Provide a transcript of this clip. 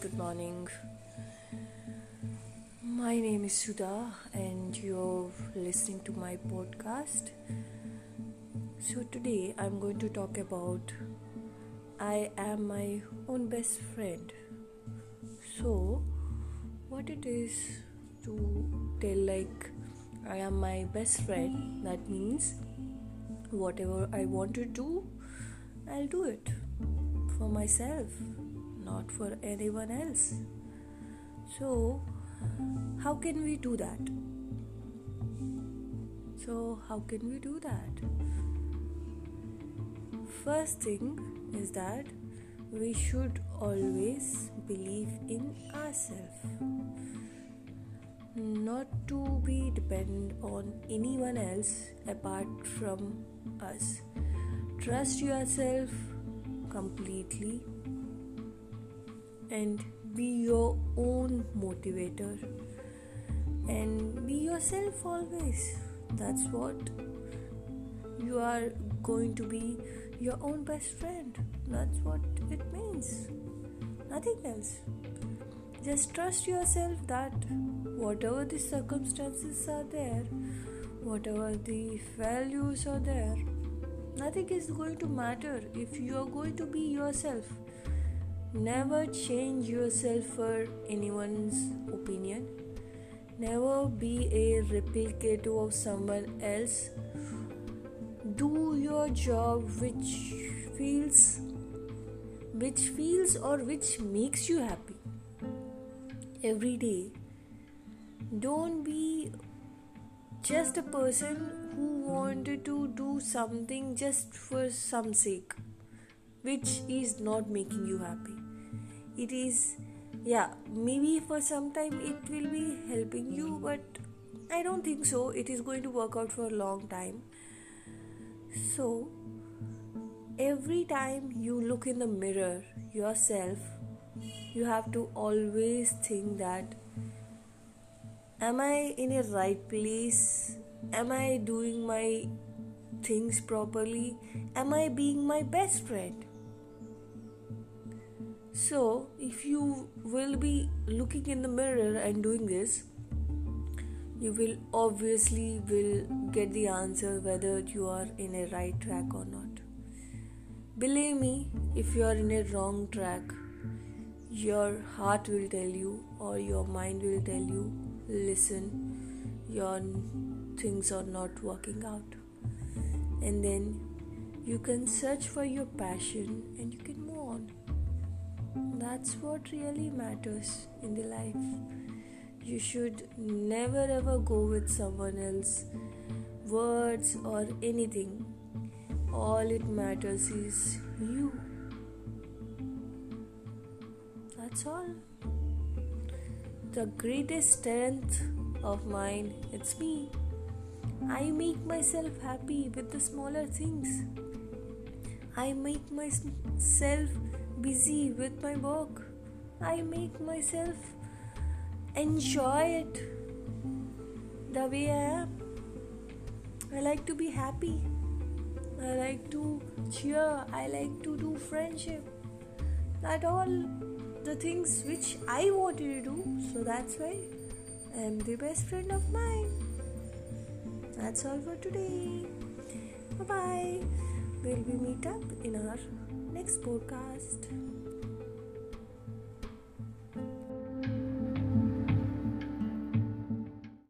good morning. My name is Sudha, and you're listening to my podcast. So, today I'm going to talk about I am my own best friend. So, what it is to tell like I am my best friend, that means whatever I want to do, I'll do it for myself not for anyone else. So, how can we do that? So, how can we do that? First thing is that we should always believe in ourselves, not to be dependent on anyone else apart from us. Trust yourself completely and be your own motivator. And be yourself always. That's what you are going to be your own best friend. That's what it means. Nothing else. Just trust yourself that whatever the circumstances are there whatever the values are there nothing is going to matter if you are going to be yourself Never change yourself for anyone's opinion. Never be a replicate of someone else. Do your job which feels which feels or which makes you happy every day. Don't be just a person who wanted to do something just for some sake which is not making you happy it is yeah maybe for some time it will be helping you but i don't think so. It is going to work out for a long time. So every time you look in the mirror yourself you have to always think that am i in a right place? Am i doing my things properly? Am i being my best friend so, if you will be looking in the mirror and doing this, you will obviously will get the answer whether you are in a right track or not. Believe me, if you are in a wrong track, your heart will tell you or your mind will tell you, listen, your things are not working out. And then you can search for your passion and you can. That's what really matters in the life. You should never ever go with someone else words or anything. All it matters is you. That's all. The greatest strength of mine, it's me. I make myself happy with the smaller things. I make myself busy with my work. I make myself enjoy it the way I am. I like to be happy. I like to cheer. I like to do friendship. That all the things which I wanted to do. So that's why I am the best friend of mine. That's all for today. Bye bye. Will we meet up in our next podcast.